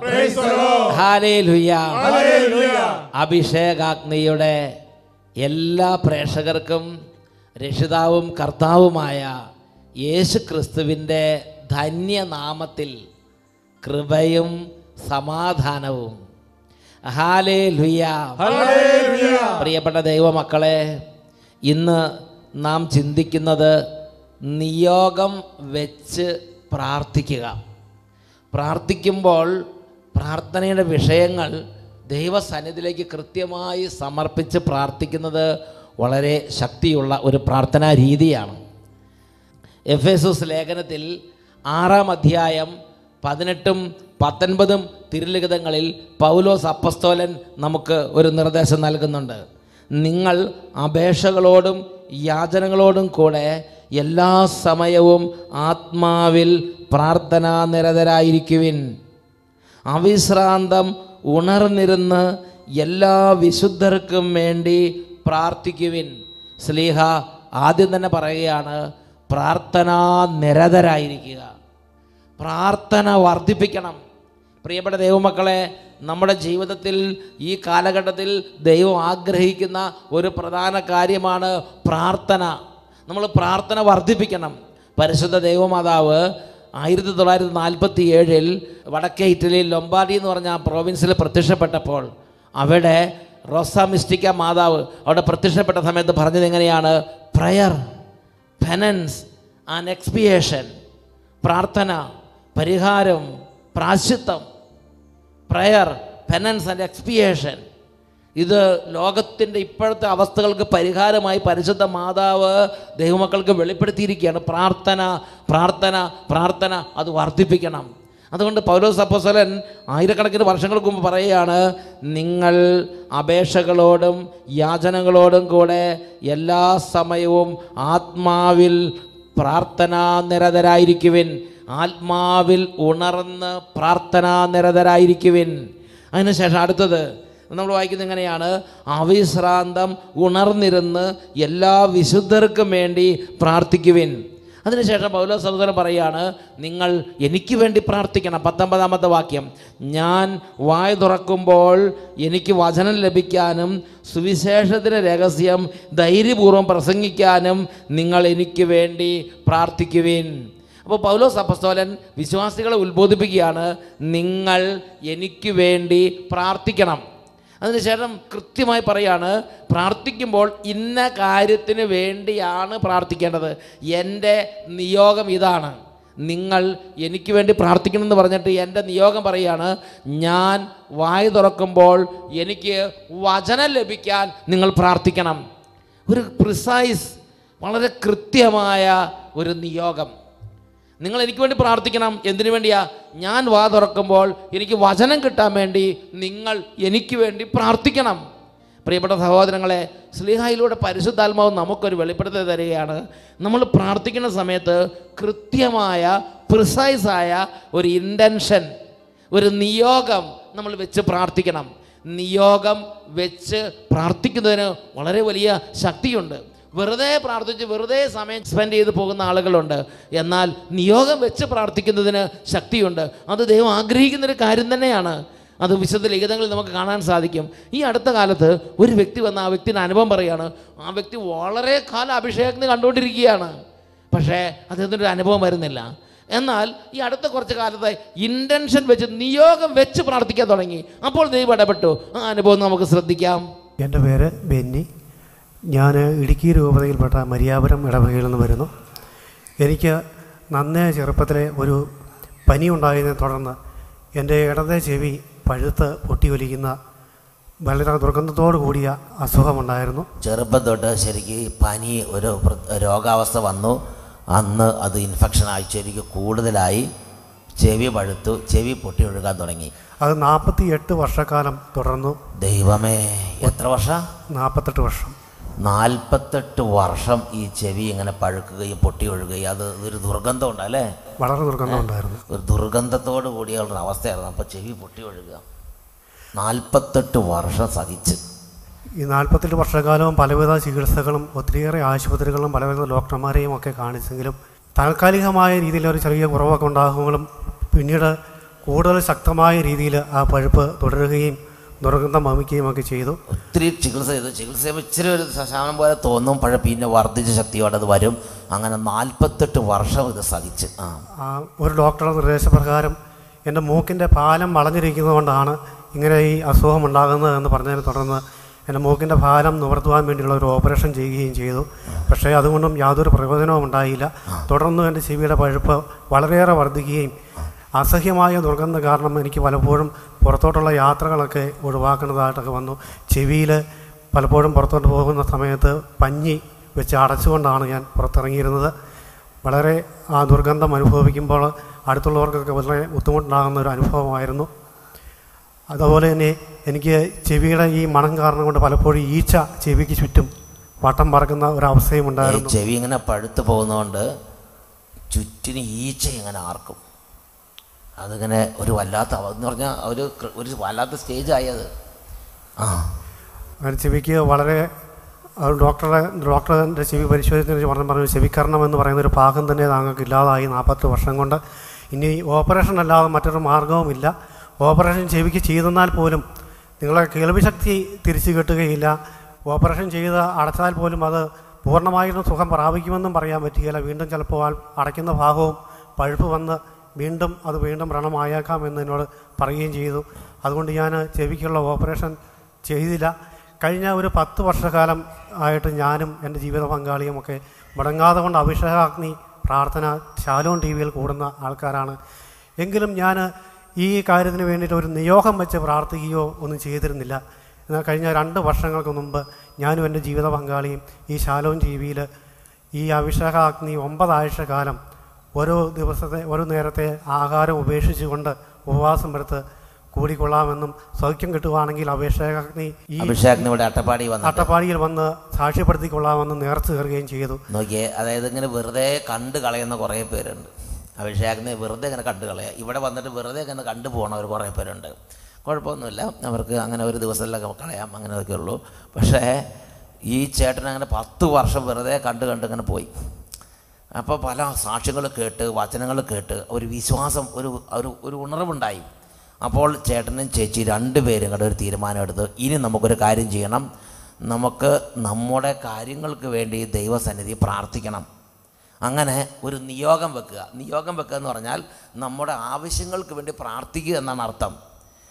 Praise the അഭിഷേകാഗ്നിയുടെ എല്ലാ പ്രേക്ഷകർക്കും രക്ഷിതാവും കർത്താവുമായ യേശു ക്രിസ്തുവിന്റെ ധന്യനാമത്തിൽ കൃപയും സമാധാനവും. ഹാലേ ലുയ പ്രിയപ്പെട്ട ദൈവമക്കളെ ഇന്ന് നാം ചിന്തിക്കുന്നത് നിയോഗം വെച്ച് പ്രാർത്ഥിക്കുക. പ്രാർത്ഥിക്കുമ്പോൾ പ്രാർത്ഥനയുടെ വിഷയങ്ങൾ ദൈവസന്നിധിയിലേക്ക് കൃത്യമായി സമർപ്പിച്ച് പ്രാർത്ഥിക്കുന്നത് വളരെ ശക്തിയുള്ള ഒരു പ്രാർത്ഥനാ രീതിയാണ്. എഫ് എസ് ലേഖനത്തിൽ ആറാം അധ്യായം പതിനെട്ടും പത്തൊൻപതും തിരുലിഖിതങ്ങളിൽ പൗലോസ് അപ്പസ്തോലൻ നമുക്ക് ഒരു നിർദ്ദേശം നൽകുന്നുണ്ട്. നിങ്ങൾ അപേക്ഷകളോടും യാചനകളോടും കൂടെ എല്ലാ സമയവും ആത്മാവിൽ പ്രാർത്ഥനാ നിരതരായിരിക്കുവിൻ അവിശ്രാന്തം ഉണർന്നിരുന്ന് എല്ലാ വിശുദ്ധർക്കും വേണ്ടി പ്രാർത്ഥിക്കുവിൻ. സ്ലീഹ ആദ്യം തന്നെ പറയുകയാണ് പ്രാർത്ഥനാ നിരതരായിരിക്കുക പ്രാർത്ഥന വർദ്ധിപ്പിക്കണം. പ്രിയപ്പെട്ട ദൈവമക്കളെ നമ്മുടെ ജീവിതത്തിൽ ഈ കാലഘട്ടത്തിൽ ദൈവം ആഗ്രഹിക്കുന്ന ഒരു പ്രധാന കാര്യമാണ് പ്രാർത്ഥന. നമ്മൾ പ്രാർത്ഥന വർദ്ധിപ്പിക്കണം. പരിശുദ്ധ ദൈവമാതാവ് ആയിരത്തി തൊള്ളായിരത്തി നാൽപ്പത്തി ഏഴിൽ വടക്കേ ഇറ്റലിയിൽ ലൊമ്പാർഡി എന്ന് പറഞ്ഞ പ്രോവിൻസിൽ പ്രത്യക്ഷപ്പെട്ടപ്പോൾ അവിടെ റോസ മിസ്റ്റിക്ക മാതാവ് അവിടെ പ്രത്യക്ഷപ്പെട്ട സമയത്ത് പറഞ്ഞത് എങ്ങനെയാണ്? പ്രയർ പെനൻസ് ആൻഡ് എക്സ്പിയേഷൻ പ്രാർത്ഥന പരിഹാരം പ്രാശ്ചിത്തം പ്രയർ പെനൻസ് ആൻഡ് എക്സ്പിയേഷൻ ഇത് ലോകത്തിന്റെ ഇപ്പോഴത്തെ അവസ്ഥകൾക്ക് പരിഹാരമായി പരിശുദ്ധ മാതാവ് ദൈവമക്കൾക്ക് വെളിപ്പെടുത്തിയിരിക്കുകയാണ്. പ്രാർത്ഥന പ്രാർത്ഥന പ്രാർത്ഥന അത് വർദ്ധിപ്പിക്കണം. അതുകൊണ്ട് പൗലോസ് അപ്പോസ്തലൻ ആയിരക്കണക്കിന് വർഷങ്ങൾക്ക് മുമ്പ് പറയുകയാണ് നിങ്ങൾ അപേക്ഷകളോടും യാചനകളോടും കൂടെ എല്ലാ സമയവും ആത്മാവിൽ പ്രാർത്ഥനാ നിരതരായിരിക്കുവിൻ. ആത്മാവിൽ ഉണർന്ന് പ്രാർത്ഥനാ നിരതരായിരിക്കുവിൻ. അതിനുശേഷം അടുത്തത് നമ്മൾ വായിക്കുന്നത് എങ്ങനെയാണ്? അവിശ്രാന്തം ഉണർന്നിരുന്ന് എല്ലാ വിശുദ്ധർക്കും വേണ്ടി പ്രാർത്ഥിക്കുവിൻ. അതിനുശേഷം പൗലോ സഹോദരൻ പറയാണ് നിങ്ങൾ എനിക്ക് വേണ്ടി പ്രാർത്ഥിക്കണം. പത്തൊമ്പതാമത്തെ വാക്യം. ഞാൻ വായ തുറക്കുമ്പോൾ എനിക്ക് വചനം ലഭിക്കാനും സുവിശേഷത്തിന്റെ രഹസ്യം ധൈര്യപൂർവം പ്രസംഗിക്കാനും നിങ്ങൾ എനിക്ക് വേണ്ടി പ്രാർത്ഥിക്കുവിൻ. അപ്പോൾ പൗലോസ് അപ്പസ്തോലൻ വിശ്വാസികളെ ഉത്ബോധിപ്പിക്കുകയാണ് നിങ്ങൾ എനിക്ക് വേണ്ടി പ്രാർത്ഥിക്കണം. അതിനുശേഷം കൃത്യമായി പറയാണ് പ്രാർത്ഥിക്കുമ്പോൾ ഇന്ന കാര്യത്തിന് വേണ്ടിയാണ് പ്രാർത്ഥിക്കേണ്ടത്. എന്റെ നിയോഗം ഇതാണ്. നിങ്ങൾ എനിക്ക് വേണ്ടി പ്രാർത്ഥിക്കണമെന്ന് പറഞ്ഞിട്ട് എന്റെ നിയോഗം പറയാണ് ഞാൻ വായ തുറക്കുമ്പോൾ എനിക്ക് വചനം ലഭിക്കാൻ നിങ്ങൾ പ്രാർത്ഥിക്കണം. ഒരു പ്രിസൈസ് വളരെ കൃത്യമായ ഒരു നിയോഗം. നിങ്ങൾ എനിക്ക് വേണ്ടി പ്രാർത്ഥിക്കണം. എന്തിനു വേണ്ടിയാ? ഞാൻ വാ തുറക്കുമ്പോൾ എനിക്ക് വചനം കിട്ടാൻ വേണ്ടി നിങ്ങൾ എനിക്ക് വേണ്ടി പ്രാർത്ഥിക്കണം. പ്രിയപ്പെട്ട സഹോദരങ്ങളെ സ്ലിഹായിലൂടെ പരിശുദ്ധാത്മാവ് നമുക്കൊരു വെളിപ്പെടുത്തൽ തരികയാണ്. നമ്മൾ പ്രാർത്ഥിക്കുന്ന സമയത്ത് കൃത്യമായ പ്രിസൈസായ ഒരു ഇന്റൻഷൻ ഒരു നിയോഗം നമ്മൾ വെച്ച് പ്രാർത്ഥിക്കണം. നിയോഗം വെച്ച് പ്രാർത്ഥിക്കുന്നതിന് വളരെ വലിയ ശക്തിയുണ്ട്. വെറുതെ പ്രാർത്ഥിച്ച് വെറുതെ സമയം സ്പെൻഡ് ചെയ്ത് പോകുന്ന ആളുകളുണ്ട്. എന്നാൽ നിയോഗം വെച്ച് പ്രാർത്ഥിക്കുന്നതിന് ശക്തിയുണ്ട്. അത് ദൈവം ആഗ്രഹിക്കുന്ന ഒരു കാര്യം തന്നെയാണ്. അത് വിശുദ്ധ ലിഖിതങ്ങളിൽ നമുക്ക് കാണാൻ സാധിക്കും. ഈ അടുത്ത കാലത്ത് ഒരു വ്യക്തി വന്ന ആ വ്യക്തിയുടെ അനുഭവം പറയാണ് ആ വ്യക്തി വളരെ കാലം അഭിഷേകത്തിന് കണ്ടുകൊണ്ടിരിക്കുകയാണ്. പക്ഷേ അദ്ദേഹത്തിന്റെ ഒരു അനുഭവം വരുന്നില്ല. എന്നാൽ ഈ അടുത്ത കുറച്ച് കാലത്ത് ഇന്റൻഷൻ വെച്ച് നിയോഗം വെച്ച് പ്രാർത്ഥിക്കാൻ തുടങ്ങി. അപ്പോൾ ദൈവം ഇടപെട്ടു. ആ അനുഭവം നമുക്ക് ശ്രദ്ധിക്കാം. എന്റെ പേര് ബെന്നി. ഞാൻ ഇടുക്കി രൂപതയിൽപ്പെട്ട മരിയാപുരം ഇടവകയിൽ നിന്ന് വരുന്നു. എനിക്ക് നന്നേ ചെറുപ്പത്തിലെ ഒരു പനി ഉണ്ടായതിനെ തുടർന്ന് എന്റെ ഇടത്തെ ചെവി പഴുത്ത് പൊട്ടിയൊലിക്കുന്ന വളരെ ദുർഗന്ധത്തോടു കൂടിയ അസുഖമുണ്ടായിരുന്നു. ചെറുപ്പം തൊട്ട് ശരിക്ക് പനി ഒരു രോഗാവസ്ഥ വന്നു. അന്ന് അത് ഇൻഫെക്ഷൻ ആയി. ശരിക്ക് കൂടുതലായി ചെവി പഴുത്തു. ചെവി പൊട്ടി ഒഴുകാൻ തുടങ്ങി. അത് നാൽപ്പത്തി എട്ട് വർഷക്കാലം തുടർന്നു. ദൈവമേ എത്ര വർഷം? നാൽപ്പത്തെട്ട് വർഷം. നാൽപ്പത്തെട്ട് വർഷം ഈ ചെവി ഇങ്ങനെ പഴുക്കുകയും പൊട്ടി ഒഴുകുകയും അത് ഒരു ദുർഗന്ധം ഉണ്ടല്ലേ വളരെ ദുർഗന്ധം ഉണ്ടായിരുന്നു. ഒരു ദുർഗന്ധത്തോട് കൂടിയുള്ള അവസ്ഥയായിരുന്നു. അപ്പോൾ ചെവി പൊട്ടി ഒഴുകുക നാൽപ്പത്തെട്ട് വർഷം സഹിച്ച്. ഈ നാൽപ്പത്തെട്ട് വർഷക്കാലവും പലവിധ ചികിത്സകളും ഒത്തിരിയേറെ ആശുപത്രികളും പലവിധ ഡോക്ടർമാരെയും ഒക്കെ കാണിച്ചെങ്കിലും താൽക്കാലികമായ രീതിയിൽ ഒരു ചെറിയ കുറവൊക്കെ ഉണ്ടാകുമെങ്കിലും പിന്നീട് കൂടുതൽ ശക്തമായ രീതിയിൽ ആ പഴുപ്പ് തുടരുകയും ദുർഗന്ധം വമിക്കുകയും ഒക്കെ ചെയ്തു. ഒത്തിരി ചികിത്സ ചെയ്തു. ചികിത്സ ഇച്ചിരി ഒരു ശമനം പോലെ തോന്നും. പഴ പിന്നെ വർദ്ധിച്ച ശക്തിയോടെ അത് വരും. അങ്ങനെ നാൽപ്പത്തെട്ട് വർഷം ഇത് സഹിച്ച്. ആ. ആ, ഒരു ഡോക്ടറുടെ നിർദ്ദേശപ്രകാരം എന്റെ മൂക്കിന്റെ പാലം വളഞ്ഞിരിക്കുന്നതുകൊണ്ടാണ് ഇങ്ങനെ ഈ അസുഖം ഉണ്ടാകുന്നത് എന്ന് പറഞ്ഞതിനെ തുടർന്ന് എന്റെ മൂക്കിന്റെ ഭാരം നിവർത്തുവാൻ വേണ്ടിയുള്ള ഒരു ഓപ്പറേഷൻ ചെയ്യുകയും ചെയ്തു. പക്ഷേ അതുകൊണ്ടും യാതൊരു പ്രയോജനവും ഉണ്ടായില്ല. തുടർന്ന് എന്റെ ചെവിയുടെ പഴുപ്പ് വളരെയേറെ വർദ്ധിക്കുകയും അസഹ്യമായ ദുർഗന്ധം കാരണം എനിക്ക് പലപ്പോഴും പുറത്തോട്ടുള്ള യാത്രകളൊക്കെ ഒഴിവാക്കേണ്ടതായിട്ടൊക്കെ വന്നു. ചെവിയിൽ പലപ്പോഴും പുറത്തോട്ട് പോകുന്ന സമയത്ത് പഞ്ഞി വെച്ച് അടച്ചുകൊണ്ടാണ് ഞാൻ പുറത്തിറങ്ങിയിരുന്നത്. വളരെ ആ ദുർഗന്ധം അനുഭവിക്കുമ്പോൾ അടുത്തുള്ളവർക്കൊക്കെ വളരെ ബുദ്ധിമുട്ടുണ്ടാകുന്ന ഒരു അനുഭവമായിരുന്നു. അതുപോലെ തന്നെ എനിക്ക് ചെവിയുടെ ഈ മണം കാരണം കൊണ്ട് പലപ്പോഴും ഈച്ച ചെവിക്ക് ചുറ്റും വട്ടം പറക്കുന്ന ഒരവസ്ഥയും ഉണ്ടായിരുന്നു. ചെവി ഇങ്ങനെ പഴുത്തു പോകുന്നതുകൊണ്ട് ചുറ്റിന് ഈച്ച ഇങ്ങനെ ആർക്കും. അതിങ്ങനെ ഒരു വല്ലാത്ത എന്ന് പറഞ്ഞാൽ ഒരു ഒരു വല്ലാത്ത സ്റ്റേജായി അത്. ആ. അങ്ങനെ ചെവിക്ക് വളരെ ഡോക്ടറെ ഡോക്ടറിന്റെ ചെവി പരിശോധിച്ചതിന് പറഞ്ഞു പറഞ്ഞു ചെവിക്കരണം എന്ന് പറയുന്ന ഒരു ഭാഗം തന്നെ താങ്കൾക്ക് ഇല്ലാതായി നാൽപ്പത്തി വർഷം കൊണ്ട്. ഇനി ഓപ്പറേഷൻ അല്ലാതെ മറ്റൊരു മാർഗവുമില്ല. ഓപ്പറേഷൻ ചെവിക്ക് ചെയ്തെന്നാൽ പോലും നിങ്ങളെ കേൾവിശക്തി തിരിച്ചു കിട്ടുകയില്ല. ഓപ്പറേഷൻ ചെയ്ത് അടച്ചാൽ പോലും അത് പൂർണമായിട്ടും സുഖം പ്രാപിക്കുമെന്നും പറയാൻ പറ്റുകയില്ല. വീണ്ടും ചിലപ്പോൾ അടയ്ക്കുന്ന ഭാഗവും പഴുപ്പ് വന്ന് വീണ്ടും അത് വീണ്ടും വ്രണമായേക്കാം എന്ന് എന്നോട് പറയുകയും ചെയ്തു. അതുകൊണ്ട് ഞാൻ ചെവിക്കുള്ള ഓപ്പറേഷൻ ചെയ്തില്ല. കഴിഞ്ഞ ഒരു പത്ത് വർഷക്കാലം ആയിട്ട് ഞാനും എന്റെ ജീവിത പങ്കാളിയും ഒക്കെ മുടങ്ങാതെ കൊണ്ട് അഭിഷേകാഗ്നി പ്രാർത്ഥന ശാലോൺ ടി വിയിൽ കൂടുന്ന ആൾക്കാരാണ്. എങ്കിലും ഞാൻ ഈ കാര്യത്തിന് വേണ്ടിയിട്ട് ഒരു നിയോഗം വെച്ച് പ്രാർത്ഥിക്കുകയോ ഒന്നും ചെയ്തിരുന്നില്ല. എന്നാൽ കഴിഞ്ഞ രണ്ട് വർഷങ്ങൾക്ക് മുമ്പ് ഞാനും എന്റെ ജീവിത പങ്കാളിയും ഈ ശാലോൺ ടി വിയിൽ ഈ അഭിഷേകാഗ്നി ഒമ്പതാഴ്ച കാലം ഓരോ ദിവസത്തെ ഓരോ നേരത്തെ ആഹാരം ഉപേക്ഷിച്ചുകൊണ്ട് ഉപവാസം എടുത്ത് കൂടിക്കൊള്ളാമെന്നും സൗഖ്യം കിട്ടുവാണെങ്കിൽ അഭിഷേകാഗ്നി ഈ അഭിഷേകാഗ്നിയുടെ അട്ടപ്പാടി വന്ന് അട്ടപ്പാടിയിൽ വന്ന് സാക്ഷ്യപ്പെടുത്തിക്കൊള്ളാമെന്ന് നേർച്ച കയറുകയും ചെയ്തു. നോക്കിയേ അതായത് ഇങ്ങനെ വെറുതെ കണ്ട് കളയുന്ന കുറേ പേരുണ്ട്. അഭിഷേകാഗ്നി വെറുതെ ഇങ്ങനെ കണ്ട് കളയുക ഇവിടെ വന്നിട്ട് വെറുതെ ഇങ്ങനെ കണ്ടു പോകണവർ കുറേ പേരുണ്ട്. കുഴപ്പമൊന്നുമില്ല. അവർക്ക് അങ്ങനെ ഒരു ദിവസത്തിലൊക്കെ കളയാം. അങ്ങനെയൊക്കെ ഉള്ളൂ. പക്ഷേ ഈ ചേട്ടൻ അങ്ങനെ പത്ത് വർഷം വെറുതെ കണ്ട് കണ്ട് ഇങ്ങനെ പോയി. അപ്പോൾ പല സാക്ഷ്യങ്ങൾ കേട്ട് വചനങ്ങൾ കേട്ട് ഒരു വിശ്വാസം ഒരു ഒരു ഒരു ഉണർവുണ്ടായി. അപ്പോൾ ചേട്ടനും ചേച്ചി രണ്ടുപേരും കൂടെ ഒരു തീരുമാനം എടുത്ത് ഇനി നമുക്കൊരു കാര്യം ചെയ്യണം. നമുക്ക് നമ്മുടെ കാര്യങ്ങൾക്ക് വേണ്ടി ദൈവസന്നിധി പ്രാർത്ഥിക്കണം. അങ്ങനെ ഒരു നിയോഗം വെക്കുക. നിയോഗം വെക്കുക എന്ന് പറഞ്ഞാൽ നമ്മുടെ ആവശ്യങ്ങൾക്ക് വേണ്ടി പ്രാർത്ഥിക്കുക എന്നാണ് അർത്ഥം.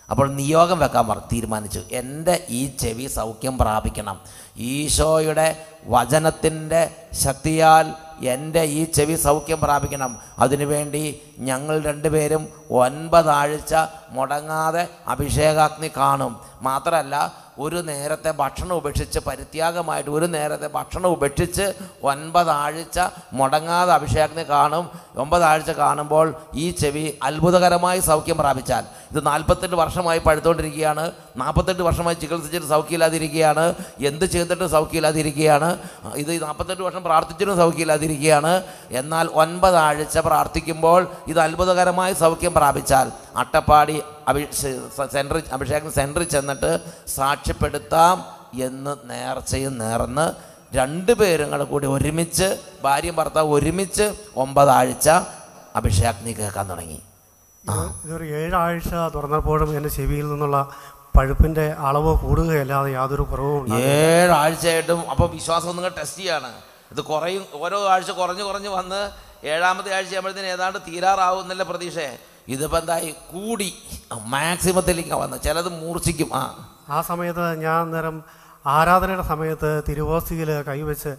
അപ്പോൾ നിയോഗം വെക്കാൻ പറ തീരുമാനിച്ചു. എന്റെ ഈ ചെവി സൗഖ്യം പ്രാപിക്കണം. ഈശോയുടെ വചനത്തിന്റെ ശക്തിയാൽ എന്റെ ഈ ചെവി സൗഖ്യം പ്രാപിക്കണം. അതിനുവേണ്ടി ഞങ്ങൾ രണ്ടുപേരും ഒൻപതാഴ്ച മുടങ്ങാതെ അഭിഷേകാഗ്നി കാണും. മാത്രമല്ല ഒരു നേരത്തെ ഭക്ഷണം ഉപേക്ഷിച്ച് പരിത്യാഗമായിട്ട് ഒരു നേരത്തെ ഭക്ഷണം ഉപേക്ഷിച്ച് ഒൻപതാഴ്ച മുടങ്ങാതെ അഭിഷേകത്തിന് കാണും. ഒമ്പതാഴ്ച കാണുമ്പോൾ ഈ ചെവി അത്ഭുതകരമായി സൗഖ്യം പ്രാപിച്ചാൽ. ഇത് നാൽപ്പത്തെട്ട് വർഷമായി പഴുത്തുകൊണ്ടിരിക്കുകയാണ് നാൽപ്പത്തെട്ട് വർഷമായി ചികിത്സിച്ചിട്ട് സൗഖ്യമില്ലാതിരിക്കുകയാണ്. എന്ത് ചെയ്തിട്ട് സൗഖ്യമില്ലാതിരിക്കുകയാണ്. ഇത് നാൽപ്പത്തെട്ട് വർഷം പ്രാർത്ഥിച്ചിട്ടും സൗഖ്യമില്ലാതിരിക്കുകയാണ്. എന്നാൽ ഒൻപതാഴ്ച പ്രാർത്ഥിക്കുമ്പോൾ ഇത് അത്ഭുതകരമായ സൗഖ്യം പ്രാപിച്ചാൽ അട്ടപ്പാടി അഭിഷേ സെന്ററിൽ അഭിഷേകം സെന്ററിൽ ചെന്നിട്ട് സാക്ഷ്യപ്പെടുത്താം എന്ന് നേർച്ചയും നേർന്ന് രണ്ട് പേരും കൂടി ഒരുമിച്ച് ഭാര്യയും ഭർത്താവ് ഒരുമിച്ച് ഒമ്പതാഴ്ച അഭിഷേകം കേൾക്കാൻ തുടങ്ങി. ഇത് ഇതൊരു ഏഴാഴ്ച തുറന്നപ്പോഴും എന്റെ ചെവിയിൽ നിന്നുള്ള പഴുപ്പിന്റെ അളവ് കൂടുകയല്ലാതെ യാതൊരു കുറവും. ഏഴാഴ്ചയായിട്ടും അപ്പോൾ വിശ്വാസം നിങ്ങൾ ടെസ്റ്റ് ചെയ്യാണ്. ഇത് കുറയും ഓരോ ആഴ്ച കുറഞ്ഞ് കുറഞ്ഞ് വന്ന് ഏഴാമത്തെ ആഴ്ച ആകുമ്പോഴത്തേന് ഏതാണ്ട് തീരാറാവുന്നല്ല പ്രതീക്ഷ. ഇതിപ്പോൾ എന്തായി? കൂടി. മാക്സിമത്തിലേക്ക് വന്ന്. ചിലത് മൂർച്ഛിക്കും. ആ. ആ സമയത്ത് ഞാൻ നേരം ആരാധനയുടെ സമയത്ത് തിരുവോസ്തിയിൽ കൈവച്ച്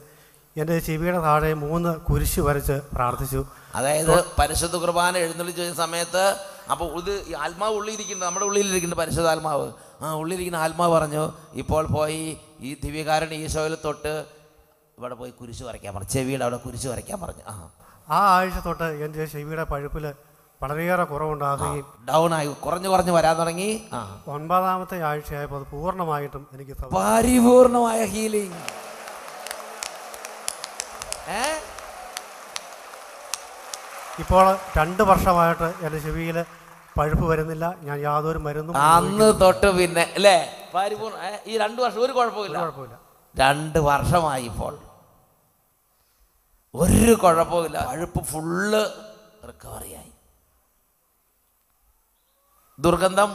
എന്റെ ചെവിയുടെ താഴെ മൂന്ന് കുരിശ് വരച്ച് പ്രാർത്ഥിച്ചു. അതായത് പരിശുദ്ധ കുർബാന എഴുന്നള്ളിച്ച സമയത്ത് അപ്പോൾ ഇത് ആത്മാവ് ഉള്ളിലിരിക്കുന്നുണ്ട്. നമ്മുടെ ഉള്ളിലിരിക്കുന്നുണ്ട് പരിശുദ്ധ ആത്മാവ് ആ ഉള്ളിലിരിക്കുന്ന ആത്മാവ് പറഞ്ഞു ഇപ്പോൾ പോയി ഈ ദിവ്യകാരൻ ഈശോയിൽ തൊട്ട് ഇവിടെ പോയി കുരിശ് വരയ്ക്കാൻ പറഞ്ഞു. ചെവിയുടെ അവിടെ കുരിശ് വരയ്ക്കാൻ പറഞ്ഞു. ആ. ആ ആഴ്ച തൊട്ട് എന്റെ ചെവിയുടെ പഴുപ്പിൽ വളരെയേറെ കുറവുണ്ടാകുകയും ഡൗൺ ആയി കുറഞ്ഞു കുറഞ്ഞു വരാൻ തുടങ്ങി. ഒൻപതാമത്തെ ആഴ്ചയായപ്പോൾ അത് പൂർണമായിട്ടും എനിക്ക് പരിപൂർണമായ ഹീലിംഗ് ഇപ്പോൾ രണ്ട് വർഷമായിട്ട് എന്റെ ചെവിയിൽ പഴുപ്പ് വരുന്നില്ല. ഞാൻ യാതൊരു മരുന്നും അന്ന് തൊട്ട് പിന്നെ അല്ലേ ഈ രണ്ട് വർഷം ഒരു കുഴപ്പമില്ല കുഴപ്പമില്ല രണ്ട് വർഷമായി ഇപ്പോൾ. ഒരു കുഴപ്പമില്ല അഴുപ്പ് ഫുള്ള് റിക്കവറിയായി ദുർഗന്ധം?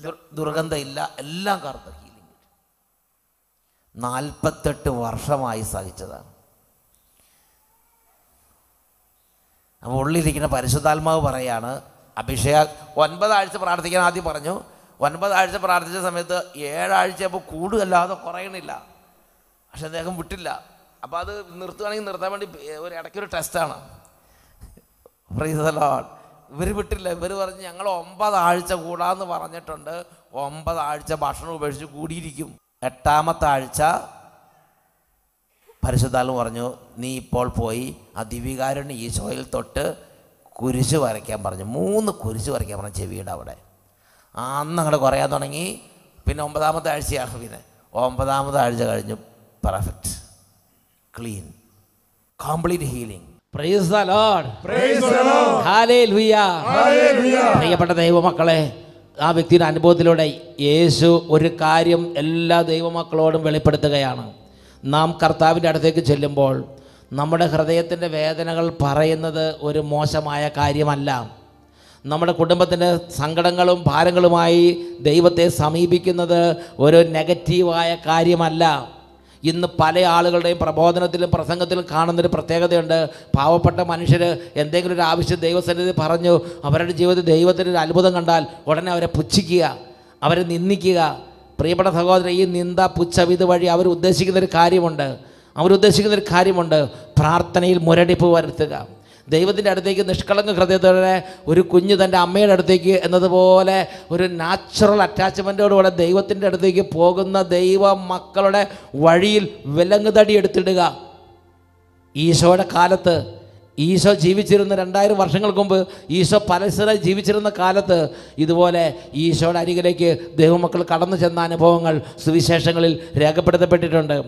ദുർ- ദുർഗന്ധം ഇല്ല എല്ലാം കറുത്ത ഹീലിംഗ് നാൽപ്പത്തെട്ട് വർഷമായി സഹിച്ചതാണ്. അപ്പോൾ ഉള്ളിലിരിക്കുന്ന പരിശുദ്ധാത്മാവ് പറയാണ് അഭിഷേക ഒൻപതാഴ്ച പ്രാർത്ഥിക്കാൻ ആദ്യം പറഞ്ഞു. ഒൻപതാഴ്ച പ്രാർത്ഥിച്ച സമയത്ത് ഏഴാഴ്ച അപ്പോൾ കൂടുകല്ലാതെ കുറയണില്ല. പക്ഷെ അദ്ദേഹം വിട്ടില്ല. അപ്പോൾ അത് നിർത്തുകയാണെങ്കിൽ നിർത്താൻ വേണ്ടി ഒരു ഇടയ്ക്കൊരു ടെസ്റ്റാണ് പ്രീസലോൺ ഇവർ വിട്ടില്ല. ഇവർ പറഞ്ഞ് ഞങ്ങൾ ഒമ്പത് ആഴ്ച കൂടാന്ന് പറഞ്ഞിട്ടുണ്ട്. ഒമ്പത് ആഴ്ച ഭക്ഷണം ഉപേക്ഷിച്ച് കൂടിയിരിക്കും. എട്ടാമത്തെ ആഴ്ച പരിശുദ്ധാലും പറഞ്ഞു നീ ഇപ്പോൾ പോയി ആ ദിവികാരുണ്യ ഈശോയിൽ തൊട്ട് കുരിശ് വരയ്ക്കാൻ പറഞ്ഞു. മൂന്ന് കുരിശ് വരയ്ക്കാൻ പറഞ്ഞു ചെവിയുടെ അവിടെ. അന്ന് അങ്ങോട്ട് കുറയാൻ തുടങ്ങി. പിന്നെ ഒമ്പതാമത്തെ ആഴ്ചയാണ് പിന്നെ. ഒമ്പതാമത്തെ ആഴ്ച കഴിഞ്ഞു. Perfect clean Complete healing Praise the Lord. Praise the Lord. Hallelujah. Hallelujah. പ്രിയപ്പെട്ട ദൈവമക്കളെ ആ വ്യക്തിയുടെ അനുഭവത്തിലൂടെ യേശു ഒരു കാര്യം എല്ലാ ദൈവമക്കളോടും വെളിപ്പെടുത്തുകയാണ് നാം കർത്താവിന്റെ അടുത്തേക്ക് ചെല്ലുമ്പോൾ നമ്മുടെ ഹൃദയത്തിന്റെ വേദനകൾ പറയുന്നത് ഒരു മോശമായ കാര്യമല്ല നമ്മുടെ കുടുംബത്തിന്റെ സങ്കടങ്ങളും ഭാരങ്ങളുമായി ദൈവത്തെ സമീപിക്കുന്നത് ഒരു നെഗറ്റീവായ കാര്യമല്ല ഇന്ന് പല ആളുകളുടെയും പ്രബോധനത്തിലും പ്രസംഗത്തിലും കാണുന്നൊരു പ്രത്യേകതയുണ്ട്. പാവപ്പെട്ട മനുഷ്യർ എന്തെങ്കിലും ഒരു ആവശ്യം ദൈവസന്നിധി പറഞ്ഞു അവരുടെ ജീവിതത്തിൽ ദൈവത്തിന്റെ ഒരു അത്ഭുതം കണ്ടാൽ ഉടനെ അവരെ പുച്ഛിക്കുക അവരെ നിന്ദിക്കുക. പ്രിയപ്പെട്ട സഹോദരൻ ഈ നിന്ദ പുച്ഛവിത് വഴി അവരുദ്ദേശിക്കുന്നൊരു കാര്യമുണ്ട്. അവരുദ്ദേശിക്കുന്നൊരു കാര്യമുണ്ട്. പ്രാർത്ഥനയിൽ മുരടിപ്പ് വരുത്തുക. ദൈവത്തിന്റെ അടുത്തേക്ക് നിഷ്കളങ്ക ഹൃദയത്തോടെ ഒരു കുഞ്ഞ് തന്റെ അമ്മയുടെ അടുത്തേക്ക് എന്നതുപോലെ ഒരു നാച്ചുറൽ അറ്റാച്ച്മെന്റോടുകൂടെ ദൈവത്തിന്റെ അടുത്തേക്ക് പോകുന്ന ദൈവ മക്കളുടെ വഴിയിൽ വിലങ്ങുതടി എടുത്തിടുക. ഈശോയുടെ കാലത്ത് ഈശോ ജീവിച്ചിരുന്ന രണ്ടായിരം വർഷങ്ങൾക്ക് മുമ്പ് ഈശോ പരസ്യം ജീവിച്ചിരുന്ന കാലത്ത് ഇതുപോലെ ഈശോയുടെ അരികിലേക്ക് ദൈവമക്കൾ കടന്നു ചെന്ന അനുഭവങ്ങൾ സുവിശേഷങ്ങളിൽ രേഖപ്പെടുത്തപ്പെട്ടിട്ടുണ്ട്.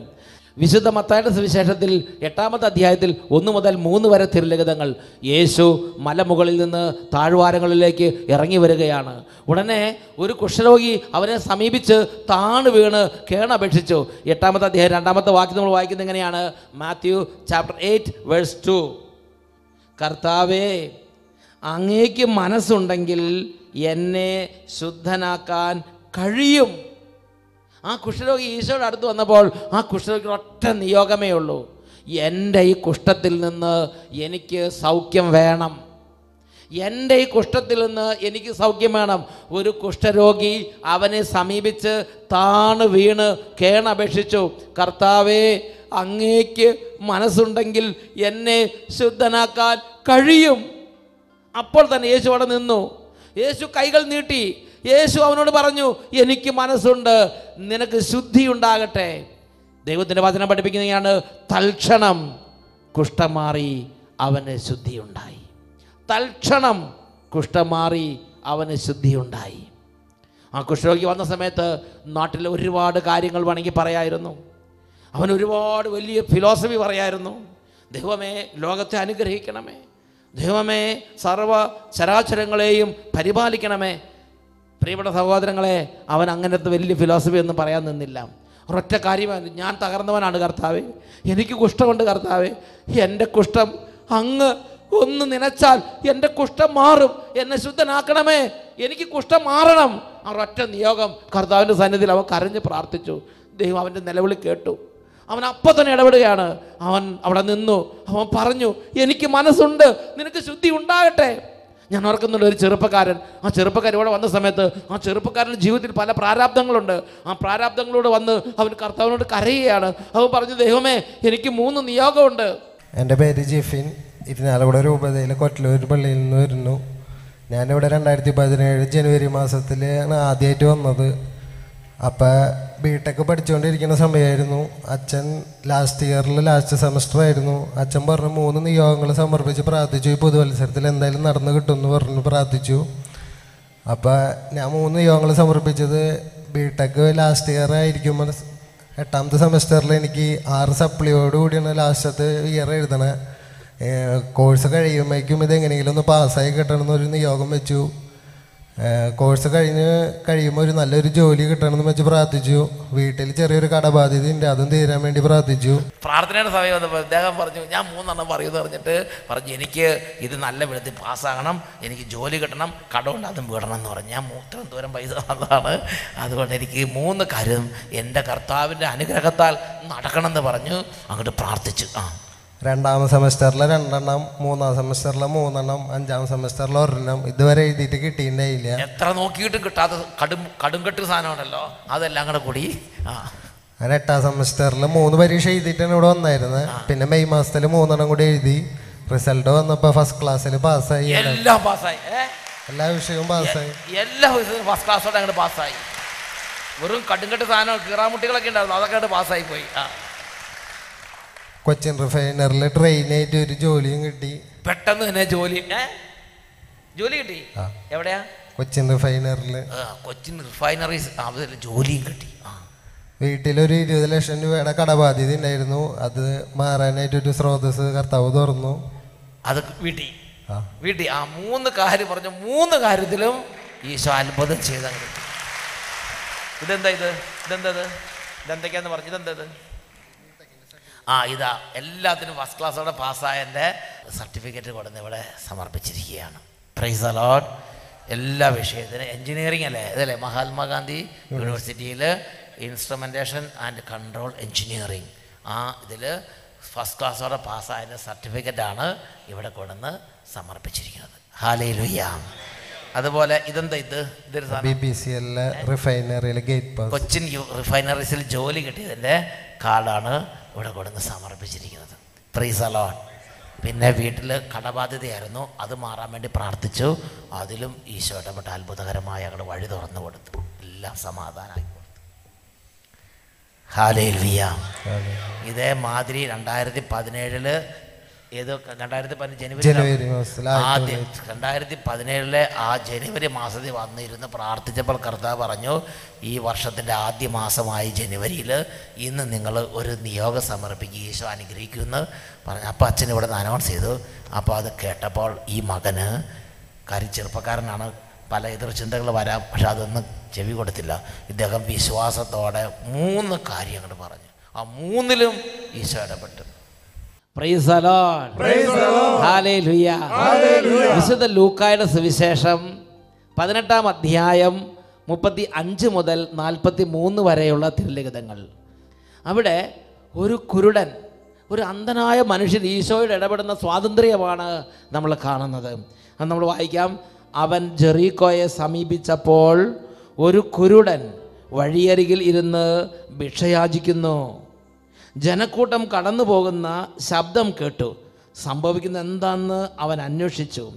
വിശുദ്ധ മത്തായുടെ സുവിശേഷത്തിൽ എട്ടാമത്തെ അധ്യായത്തിൽ ഒന്ന് മുതൽ മൂന്ന് വരെ തിരുലിഖിതങ്ങൾ. യേശു മലമുകളിൽ നിന്ന് താഴ്വാരങ്ങളിലേക്ക് ഇറങ്ങി വരികയാണ്. ഉടനെ ഒരു കുഷ്ഠരോഗി അവനെ സമീപിച്ച് താണു വീണ് കേണപേക്ഷിച്ചു. എട്ടാമത്തെ അധ്യായം രണ്ടാമത്തെ വാക്യം നമ്മൾ വായിക്കുന്നത് എങ്ങനെയാണ്? Matthew chapter eight verse two. കർത്താവേ അങ്ങേക്ക് മനസ്സുണ്ടെങ്കിൽ എന്നെ ശുദ്ധനാക്കാൻ കഴിയും. ആ കുഷ്ഠരോഗി ഈശോയുടെ അടുത്ത് വന്നപ്പോൾ ആ കുഷ്ഠരോഗി ഒറ്റ നിയോഗമേ ഉള്ളൂ. എന്റെ ഈ കുഷ്ഠത്തിൽ നിന്ന് എനിക്ക് സൗഖ്യം വേണം. എന്റെ ഈ കുഷ്ഠത്തിൽ നിന്ന് എനിക്ക് സൗഖ്യം വേണം. ഒരു കുഷ്ഠരോഗി അവനെ സമീപിച്ച് താണു വീണ് കേണപേക്ഷിച്ചു. കർത്താവേ അങ്ങേക്ക് മനസ്സുണ്ടെങ്കിൽ എന്നെ ശുദ്ധനാക്കാൻ കഴിയും. അപ്പോൾ തന്നെ യേശു അവിടെ നിന്നു. യേശു കൈകൾ നീട്ടി. യേശു അവനോട് പറഞ്ഞു എനിക്ക് മനസ്സുണ്ട് നിനക്ക് ശുദ്ധി ഉണ്ടാകട്ടെ ദൈവത്തിന്റെ വചനം പഠിപ്പിക്കുന്നതാണ് തൽക്ഷണം കുഷ്ഠം മാറി അവന് ശുദ്ധിയുണ്ടായി. തൽക്ഷണം കുഷ്ഠം മാറി അവന് ശുദ്ധിയുണ്ടായി. ആ കുഷ്ഠരോഗി വന്ന സമയത്ത് നാട്ടിൽ ഒരുപാട് കാര്യങ്ങൾ വേണമെങ്കിൽ പറയായിരുന്നു. അവൻ ഒരുപാട് വലിയ ഫിലോസഫി പറയായിരുന്നു. ദൈവമേ ലോകത്തെ അനുഗ്രഹിക്കണമേ. ദൈവമേ സർവ ചരാചരങ്ങളെയും പരിപാലിക്കണമേ. പ്രിയപ്പെട്ട സഹോദരങ്ങളെ അവൻ അങ്ങനത്തെ വലിയ ഫിലോസഫി ഒന്നും പറയാൻ നിന്നില്ല. ഒരൊറ്റ കാര്യമാണ് ഞാൻ തകർന്നവനാണ് കർത്താവ്. എനിക്ക് കുഷ്ഠമുണ്ട് കർത്താവ്. എന്റെ കുഷ്ഠം അങ്ങ് ഒന്ന് നനച്ചാൽ എന്റെ കുഷ്ഠം മാറും. എന്നെ ശുദ്ധനാക്കണമേ. എനിക്ക് കുഷ്ഠം മാറണം. ഒറ്റ നിയോഗം കർത്താവിന്റെ സന്നിധിയിൽ അവൻ കരഞ്ഞ് പ്രാർത്ഥിച്ചു. ദൈവം അവന്റെ നിലവിളി കേട്ടു. അവൻ അപ്പം തന്നെ ഇടപെടുകയാണ്. അവൻ അവിടെ നിന്നു. അവൻ പറഞ്ഞു എനിക്ക് മനസ്സുണ്ട്. നിനക്ക് ശുദ്ധി ഉണ്ടാകട്ടെ. ഞാൻ ഓർക്കുന്നുണ്ട് ഒരു ചെറുപ്പക്കാരൻ. ആ ചെറുപ്പക്കാരൻ ഇവിടെ വന്ന സമയത്ത് ആ ചെറുപ്പക്കാരന്റെ ജീവിതത്തിൽ പല പ്രാരാബ്ദങ്ങളുണ്ട്. ആ പ്രാരാബ്ദങ്ങളോട് വന്ന് അവൻ കർത്താവിനോട് കരയുകയാണ്. അവൻ പറഞ്ഞു ദൈവമേ എനിക്ക് മൂന്ന് നിയോഗമുണ്ട്. എന്റെ പേര് ജിഫിൻ. ഇരുന്നാലക്കുട രൂപതയിലെ കൊറ്റലൂർ പള്ളിയിൽ നിന്ന് വരുന്നു. ഞാനിവിടെ രണ്ടായിരത്തി പതിനേഴ് ജനുവരി മാസത്തിലാണ് ആദ്യമായിട്ട് വന്നത്. അപ്പോൾ ബി ടെക് പഠിച്ചുകൊണ്ടിരിക്കുന്ന സമയമായിരുന്നു. അച്ഛൻ ലാസ്റ്റ് ഇയറിൽ ലാസ്റ്റ് സെമസ്റ്റർ ആയിരുന്നു. അച്ഛൻ പറഞ്ഞു മൂന്ന് നിയോഗങ്ങൾ സമർപ്പിച്ച് പ്രാർത്ഥിച്ചു. ഈ പൊതുവത്സരത്തിൽ എന്തായാലും നടന്നു കിട്ടുമെന്ന് പറഞ്ഞു പ്രാർത്ഥിച്ചു. അപ്പോൾ ഞാൻ മൂന്ന് നിയോഗങ്ങൾ സമർപ്പിച്ചത് ബിടെക് ലാസ്റ്റ് ഇയർ ആയിരിക്കുമ്പോൾ എട്ടാമത്തെ സെമസ്റ്ററിൽ എനിക്ക് ആറ് സപ്ലിയോട് കൂടിയാണ് ലാസ്റ്റത്തെ ഇയർ എഴുതണേ. കോഴ്സ് കഴിയുമ്പോഴേക്കും ഇതെങ്ങനെയെങ്കിലും ഒന്ന് പാസ്സായി കിട്ടണം എന്നൊരു നിയോഗം വെച്ചു. കോഴ്സ് കഴിഞ്ഞ് കഴിയുമ്പോൾ ഒരു നല്ലൊരു ജോലി കിട്ടണമെന്ന് വെച്ച് പ്രാർത്ഥിച്ചു. വീട്ടിൽ ചെറിയൊരു കടബാധ്യത ഉണ്ട് അതും തീരാൻ വേണ്ടി പ്രാർത്ഥിച്ചു. പ്രാർത്ഥനയുടെ സമയം വന്നപ്പോൾ അദ്ദേഹം പറഞ്ഞു ഞാൻ മൂന്നെണ്ണം പറയുമെന്ന് പറഞ്ഞിട്ട് പറഞ്ഞു എനിക്ക് ഇത് നല്ല വിധത്തിൽ പാസ്സാകണം എനിക്ക് ജോലി കിട്ടണം കടമുണ്ട് അതും വിടണം എന്ന് പറഞ്ഞു. ഞാൻ മൂത്രം ദൂരം പൈസ വന്നതാണ് അതുകൊണ്ട് എനിക്ക് മൂന്ന് കാര്യം എന്റെ കർത്താവിന്റെ അനുഗ്രഹത്താൽ നടക്കണമെന്ന് പറഞ്ഞു. അങ്ങോട്ട് പ്രാർത്ഥിച്ചു. ആ. രണ്ടാം സെമസ്റ്ററിൽ രണ്ടെണ്ണം മൂന്നാം സെമസ്റ്ററിൽ മൂന്നെണ്ണം അഞ്ചാം സെമസ്റ്ററിൽ ഒരെണ്ണം. ഇതുവരെ എഴുതിയിട്ട് കിട്ടിയിട്ടുണ്ടായില്ല എത്ര നോക്കിയിട്ടും കിട്ടാത്ത കടും കടുംകെട്ട് സാധനമാണല്ലോ. അതെല്ലാം കൂടെ കൂടി. ആ. അങ്ങനെ എട്ടാം സെമസ്റ്ററിൽ മൂന്ന് പരീക്ഷ എഴുതിയിട്ടാണ് ഇവിടെ വന്നായിരുന്നത് പിന്നെ മെയ് മാസത്തിൽ മൂന്നെണ്ണം കൂടി എഴുതി. റിസൾട്ട് വന്നപ്പോൾ ഫസ്റ്റ് ക്ലാസ്സിൽ പാസ്സായി. എല്ലാം പാസ്സായി. എല്ലാ വിഷയവും പാസ്സായി. എല്ലാ വിഷയവും ഫസ്റ്റ് ക്ലാസ്സോടെ അങ്ങോട്ട് പാസ്സായി. വെറും കടുംകെട്ട് സാധനം കീറാമുട്ടികളൊക്കെ ഉണ്ടായിരുന്നു. അതൊക്കെ അങ്ങോട്ട് പാസ്സായി പോയി. ആ. കൊച്ചിൻ റിഫൈനറിൽ ട്രെയിനായിട്ട് ഒരു ജോലിയും കിട്ടി. പെട്ടെന്ന് തന്നെ ജോലി ജോലി കിട്ടി? എവിടെയാ? കൊച്ചിൻ റിഫൈനറിൽ കൊച്ചിൻ റിഫൈനറീസ് ജോലിയും കിട്ടി. വീട്ടിലൊരു ഇരുപത് ലക്ഷം രൂപയുടെ കടബാധ്യത ഉണ്ടായിരുന്നു. അത് മാറാനായിട്ട് ഒരു സ്രോതസ് കർത്താവ് തുറന്നു. അത് വീട്ടി. വീട്ടി. ആ മൂന്ന് കാര്യം പറഞ്ഞ മൂന്ന് കാര്യത്തിലും ഈശോ അത്ഭുതം ചെയ്തങ്ങ് ഇതെന്താ ഇത്? ഇതെന്താ ഇത്? ഇതെന്തൊക്കെയാന്ന് പറഞ്ഞു ഇതെന്താ ഇത്? ആ ഇതാ എല്ലാത്തിനും ഫസ്റ്റ് ക്ലാസ്സോടെ പാസ്സായതിന്റെ സർട്ടിഫിക്കറ്റ് കൊടുന്ന് ഇവിടെ സമർപ്പിച്ചിരിക്കുകയാണ്. പ്രൈസ് അലോട്ട് എല്ലാ വിഷയത്തിനും എൻജിനീയറിംഗ് അല്ലേ? ഇതല്ലേ മഹാത്മാഗാന്ധി യൂണിവേഴ്സിറ്റിയിൽ ഇൻസ്ട്രുമെന്റേഷൻ ആൻഡ് കൺട്രോൾ എഞ്ചിനീയറിംഗ് ആ ഇതിൽ ഫസ്റ്റ് ക്ലാസ്സോടെ പാസ്സായതിന്റെ സർട്ടിഫിക്കറ്റാണ് ഇവിടെ കൊണ്ടുവന്ന് സമർപ്പിച്ചിരിക്കുന്നത്. ഹാലയിൽ ലുയ്യാം അതുപോലെ ഇതെന്താ ഇത്? ഇതൊരു ബി ബി സി എല്ലിലെ റിഫൈനറിയിൽ ഗേറ്റ് പാസ്. കൊച്ചിൻ റിഫൈനറീസിൽ ജോലി കിട്ടിയതിന്റെ കാർഡാണ് ഇവിടെ കൊടുന്ന് സമർപ്പിച്ചിരിക്കുന്നത്. പ്രീസ് അലോൺ പിന്നെ വീട്ടിൽ കടബാധ്യതയായിരുന്നു. അത് മാറാൻ വേണ്ടി പ്രാർത്ഥിച്ചു. അതിലും ഈശോ ഇടപെട്ട അത്ഭുതകരമായ ഞങ്ങൾ വഴി തുറന്നു കൊടുത്തു. എല്ലാം സമാധാനമായി കൊടുത്തു. ഹാലയിൽ വിയാം ഇതേ മാതിരി രണ്ടായിരത്തി പതിനേഴിൽ ഏത് രണ്ടായിരത്തി പതിനഞ്ച് ജനുവരി ആദ്യം രണ്ടായിരത്തി പതിനേഴിലെ ആ ജനുവരി മാസത്തിൽ വന്നിരുന്ന് പ്രാർത്ഥിച്ചപ്പോൾ കർത്താവ് പറഞ്ഞു ഈ വർഷത്തിന്റെ ആദ്യ മാസമായി ജനുവരിയിൽ ഇന്ന് നിങ്ങൾ ഒരു നിയോഗം സമർപ്പിക്കുക ഈശോ അനുഗ്രഹിക്കുമെന്ന് പറഞ്ഞു. അപ്പോൾ അച്ഛൻ ഇവിടെ നിന്ന് അനൗൺസ് ചെയ്തു. അപ്പോൾ അത് കേട്ടപ്പോൾ ഈ മകന് കാര്യം ചെറുപ്പക്കാരനാണ്. പല എതിർ ചിന്തകൾ വരാം പക്ഷെ അതൊന്നും ചെവി കൊടുത്തില്ല. ഇദ്ദേഹം വിശ്വാസത്തോടെ മൂന്ന് കാര്യങ്ങൾ പറഞ്ഞു. ആ മൂന്നിലും ഈശോ ഇടപെട്ടു. വിശുദ്ധ ലൂക്കായുടെ സുവിശേഷം പതിനെട്ടാം അധ്യായം മുപ്പത്തി അഞ്ച് മുതൽ നാൽപ്പത്തി മൂന്ന് വരെയുള്ള തിരുലിഖിതങ്ങൾ. അവിടെ ഒരു കുരുടൻ ഒരു അന്ധനായ മനുഷ്യൻ ഈശോയുടെ ഇടപെടുന്ന സ്വാതന്ത്ര്യമാണ് നമ്മൾ കാണുന്നത്. അത് നമ്മൾ വായിക്കാം. അവൻ ജെറീക്കോയെ സമീപിച്ചപ്പോൾ ഒരു കുരുടൻ വഴിയരികിൽ ഇരുന്ന് ഭിക്ഷയാചിക്കുന്നു. ജനക്കൂട്ടം കടന്നു പോകുന്ന ശബ്ദം കേട്ടു. സംഭവിക്കുന്ന എന്താണെന്ന് അവൻ അന്വേഷിച്ചു.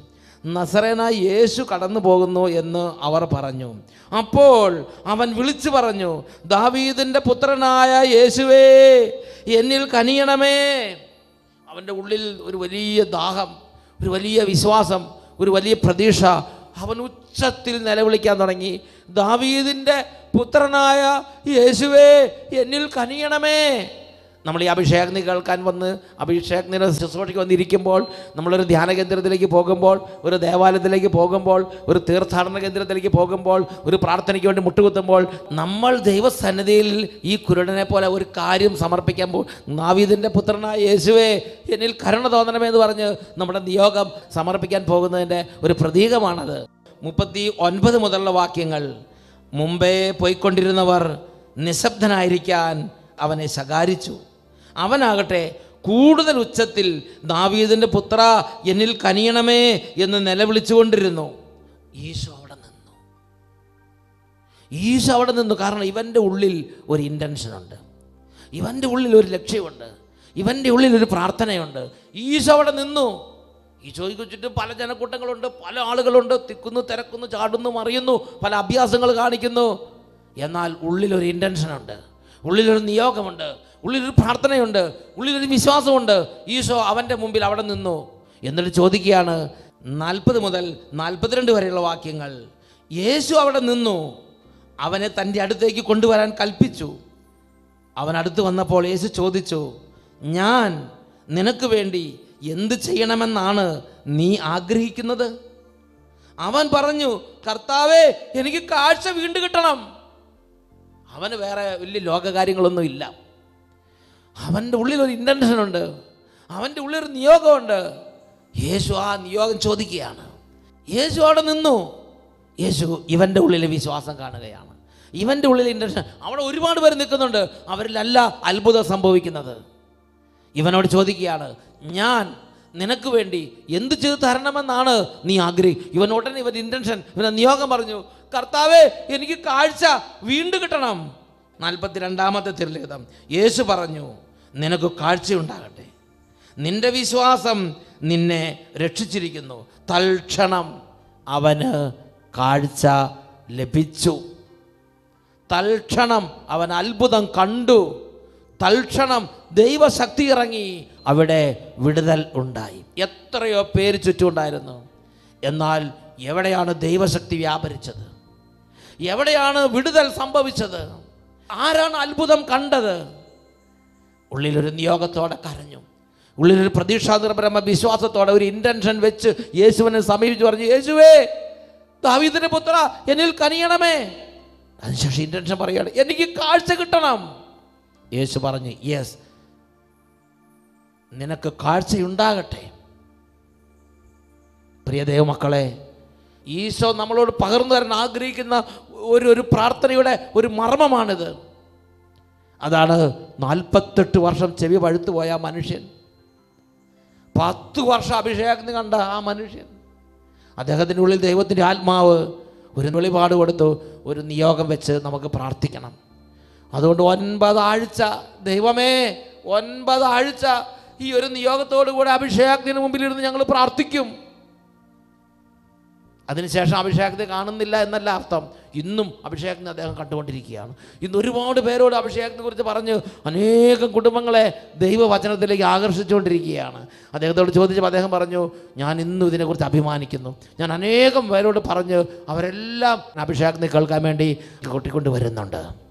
നസറേന യേശു കടന്നു പോകുന്നു എന്ന് അവർ പറഞ്ഞു. അപ്പോൾ അവൻ വിളിച്ചു പറഞ്ഞു ദാവീദിന്റെ പുത്രനായ യേശുവേ എന്നിൽ കനിയണമേ. അവന്റെ ഉള്ളിൽ ഒരു വലിയ ദാഹം ഒരു വലിയ വിശ്വാസം ഒരു വലിയ പ്രതീക്ഷ. അവൻ ഉച്ചത്തിൽ നിലവിളിക്കാൻ തുടങ്ങി ദാവീദിന്റെ പുത്രനായ യേശുവേ എന്നിൽ കനിയണമേ. നമ്മൾ ഈ അഭിഷേകനി കേൾക്കാൻ വന്ന് അഭിഷേകനി ശുശ്രൂഷയ്ക്ക് വന്നിരിക്കുമ്പോൾ നമ്മളൊരു ധ്യാന കേന്ദ്രത്തിലേക്ക് പോകുമ്പോൾ ഒരു ദേവാലയത്തിലേക്ക് പോകുമ്പോൾ ഒരു തീർത്ഥാടന കേന്ദ്രത്തിലേക്ക് പോകുമ്പോൾ ഒരു പ്രാർത്ഥനയ്ക്ക് വേണ്ടി മുട്ടുകുത്തുമ്പോൾ നമ്മൾ ദൈവസന്നിധിയിൽ ഈ കുരുടനെ പോലെ ഒരു കാര്യം സമർപ്പിക്കാൻ പോകും നാവീദിന്റെ പുത്രനായ യേശുവേ എന്നിൽ കരുണ തോന്നണമേ എന്ന് പറഞ്ഞ് നമ്മുടെ നിയോഗം സമർപ്പിക്കാൻ പോകുന്നതിന്റെ ഒരു പ്രതീകമാണത്. മുപ്പത്തി ഒൻപത് മുതലുള്ള വാക്യങ്ങൾ മുമ്പേ പോയിക്കൊണ്ടിരുന്നവർ നിശബ്ദനായിരിക്കാൻ അവനെ ശകാരിച്ചു. അവനാകട്ടെ കൂടുതൽ ഉച്ചത്തിൽ ദാവീദിന്റെ പുത്ര എന്നിൽ കനിയണമേ എന്ന് നിലവിളിച്ചുകൊണ്ടിരുന്നു. ഈശോ അവിടെ നിന്നു. ഈശോ അവിടെ നിന്നു. കാരണം ഇവന്റെ ഉള്ളിൽ ഒരു ഇന്റൻഷനുണ്ട് ഇവന്റെ ഉള്ളിൽ ഒരു ലക്ഷ്യമുണ്ട്. ഇവന്റെ ഉള്ളിൽ ഒരു പ്രാർത്ഥനയുണ്ട്. ഈശോ അവിടെ നിന്നു. ഈശോയ്ക്ക് ചുറ്റും പല ജനക്കൂട്ടങ്ങളുണ്ട് പല ആളുകളുണ്ട്. തിക്കുന്നു തിരക്കുന്നു ചാടുന്നു മറിയുന്നു പല അഭ്യാസങ്ങൾ കാണിക്കുന്നു. എന്നാൽ ഉള്ളിലൊരു ഇന്റൻഷനുണ്ട് ഉള്ളിലൊരു നിയോഗമുണ്ട്. ഉള്ളിലൊരു പ്രാർത്ഥനയുണ്ട് ഉള്ളിലൊരു വിശ്വാസമുണ്ട്. ഈശോ അവന്റെ മുമ്പിൽ അവിടെ നിന്നു. എന്നിട്ട് ചോദിക്കുകയാണ് നാൽപ്പത് മുതൽ നാൽപ്പത്തിരണ്ട് വരെയുള്ള വാക്യങ്ങൾ. യേശു അവിടെ നിന്നു. അവനെ തന്റെ അടുത്തേക്ക് കൊണ്ടുവരാൻ കൽപ്പിച്ചു. അവൻ അടുത്ത് വന്നപ്പോൾ യേശു ചോദിച്ചു ഞാൻ നിനക്ക് വേണ്ടി എന്ത് ചെയ്യണമെന്നാണ് നീ ആഗ്രഹിക്കുന്നത്? അവൻ പറഞ്ഞു കർത്താവേ എനിക്ക് കാഴ്ച വീണ്ടും കിട്ടണം. അവന് വേറെ വലിയ ലോകകാര്യങ്ങളൊന്നും ഇല്ല അവന്റെ ഉള്ളിൽ ഒരു ഇന്റൻഷൻ ഉണ്ട്. അവന്റെ ഉള്ളിൽ ഒരു നിയോഗമുണ്ട്. യേശു ആ നിയോഗം ചോദിക്കുകയാണ്. യേശു അവിടെ നിന്നു. യേശു ഇവന്റെ ഉള്ളിലെ വിശ്വാസം കാണുകയാണ്. ഇവന്റെ ഉള്ളിലെ ഇന്റൻഷൻ അവിടെ ഒരുപാട് പേര് നിൽക്കുന്നുണ്ട്. അവരിലല്ല അത്ഭുതം സംഭവിക്കുന്നത്. ഇവനോട് ചോദിക്കുകയാണ് ഞാൻ നിനക്ക് വേണ്ടി എന്ത് ചെയ്ത് തരണമെന്നാണ് നീ ആഗ്രഹി ഇവൻ ഉടനെ ഇവൻ ഇന്റൻഷൻ ഇവൻ നിയോഗം പറഞ്ഞു കർത്താവേ എനിക്ക് കാഴ്ച വീണ്ടും കിട്ടണം. നാൽപ്പത്തി രണ്ടാമത്തെ തിരുലിഖിതം യേശു പറഞ്ഞു നിനക്ക് കാഴ്ചയുണ്ടാകട്ടെ. നിന്റെ വിശ്വാസം നിന്നെ രക്ഷിച്ചിരിക്കുന്നു. തൽക്ഷണം അവന് കാഴ്ച ലഭിച്ചു. തൽക്ഷണം അവൻ അത്ഭുതം കണ്ടു. തൽക്ഷണം ദൈവശക്തി ഇറങ്ങി അവിടെ വിടുതൽ ഉണ്ടായി. എത്രയോ പേര് ചുറ്റുമുണ്ടായിരുന്നു. എന്നാൽ എവിടെയാണ് ദൈവശക്തി വ്യാപരിച്ചത്? എവിടെയാണ് വിടുതൽ സംഭവിച്ചത്? ആരാണ് അത്ഭുതം കണ്ടത്? ഉള്ളിലൊരു നിയോഗത്തോടെ കരഞ്ഞു. ഉള്ളിലൊരു പ്രതീക്ഷാനിർഭരമ വിശ്വാസത്തോടെ ഒരു ഇന്റൻഷൻ വെച്ച് യേശുവിനെ സമീപിച്ചു പറഞ്ഞു യേശുവേ ദാവീദിന്റെ പുത്ര എന്നിൽ കനിയണമേ. അതിനുശേഷം ഇന്റൻഷൻ പറയുകയാണ് എനിക്ക് കാഴ്ച കിട്ടണം. യേശു പറഞ്ഞു യെസ് നിനക്ക് കാഴ്ചയുണ്ടാകട്ടെ. പ്രിയ ദൈവമക്കളെ ഈശോ നമ്മളോട് പകർന്നു തരാൻ ആഗ്രഹിക്കുന്ന ഒരു ഒരു പ്രാർത്ഥനയുടെ ഒരു മർമ്മമാണിത്. അതാണ് നാൽപ്പത്തെട്ട് വർഷം ചെവി പഴുത്തു പോയ ആ മനുഷ്യൻ. പത്ത് വർഷം അഭിഷേകം കണ്ട ആ മനുഷ്യൻ. അദ്ദേഹത്തിന്റെ ഉള്ളിൽ ദൈവത്തിന്റെ ആത്മാവ് ഒരു വെളിപാട് കൊടുത്തു ഒരു നിയോഗം വെച്ച് നമുക്ക് പ്രാർത്ഥിക്കണം. അതുകൊണ്ട് ഒൻപതാഴ്ച ദൈവമേ ഒൻപതാഴ്ച ഈ ഒരു നിയോഗത്തോടു കൂടെ അഭിഷേകത്തിന് മുമ്പിലിരുന്ന് ഞങ്ങൾ പ്രാർത്ഥിക്കും. അതിനുശേഷം അഭിഷേകത്തെ കാണുന്നില്ല എന്നല്ല അർത്ഥം. ഇന്നും അഭിഷേകത്തിന് അദ്ദേഹം കണ്ടുകൊണ്ടിരിക്കുകയാണ്. ഇന്ന് ഒരുപാട് പേരോട് അഭിഷേകത്തെ കുറിച്ച് പറഞ്ഞ് അനേകം കുടുംബങ്ങളെ ദൈവവചനത്തിലേക്ക് ആകർഷിച്ചുകൊണ്ടിരിക്കുകയാണ്. അദ്ദേഹത്തോട് ചോദിച്ചപ്പോൾ അദ്ദേഹം പറഞ്ഞു ഞാൻ ഇന്നും ഇതിനെക്കുറിച്ച് അഭിമാനിക്കുന്നു. ഞാൻ അനേകം പേരോട് പറഞ്ഞ് അവരെല്ലാം അഭിഷേകത്തിന് കേൾക്കാൻ വേണ്ടി കൂട്ടിക്കൊണ്ട് വരുന്നുണ്ട്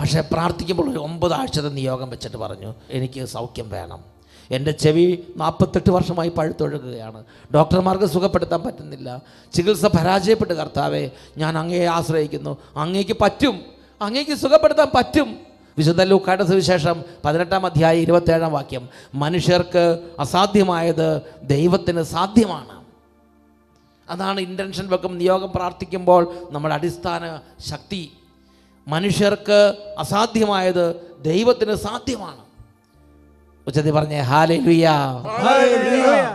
പക്ഷേ പ്രാർത്ഥിക്കുമ്പോൾ ഒരു ഒമ്പതാഴ്ചത്തെ നിയോഗം വെച്ചിട്ട് പറഞ്ഞു എനിക്ക് സൗഖ്യം വേണം. എന്റെ ചെവി നാൽപ്പത്തെട്ട് വർഷമായി പഴുത്തൊഴുകുകയാണ്. ഡോക്ടർമാർക്ക് സുഖപ്പെടുത്താൻ പറ്റുന്നില്ല. ചികിത്സ പരാജയപ്പെട്ട് കർത്താവെ ഞാൻ അങ്ങയെ ആശ്രയിക്കുന്നു. അങ്ങേക്ക് പറ്റും. അങ്ങേക്ക് സുഖപ്പെടുത്താൻ പറ്റും. വിശുദ്ധ ലൂക്കായുടെ സുവിശേഷം പതിനെട്ടാം അധ്യായം ഇരുപത്തേഴാം വാക്യം. മനുഷ്യർക്ക് അസാധ്യമായത് ദൈവത്തിന് സാധ്യമാണ്. അതാണ് ഇന്റൻഷൻ വെക്കും. നിയോഗം പ്രാർത്ഥിക്കുമ്പോൾ നമ്മുടെ അടിസ്ഥാന ശക്തി. മനുഷ്യർക്ക് അസാധ്യമായത് ദൈവത്തിന് സാധ്യമാണ്. ഉച്ചത്തിൽ പറഞ്ഞേ ഹാലേ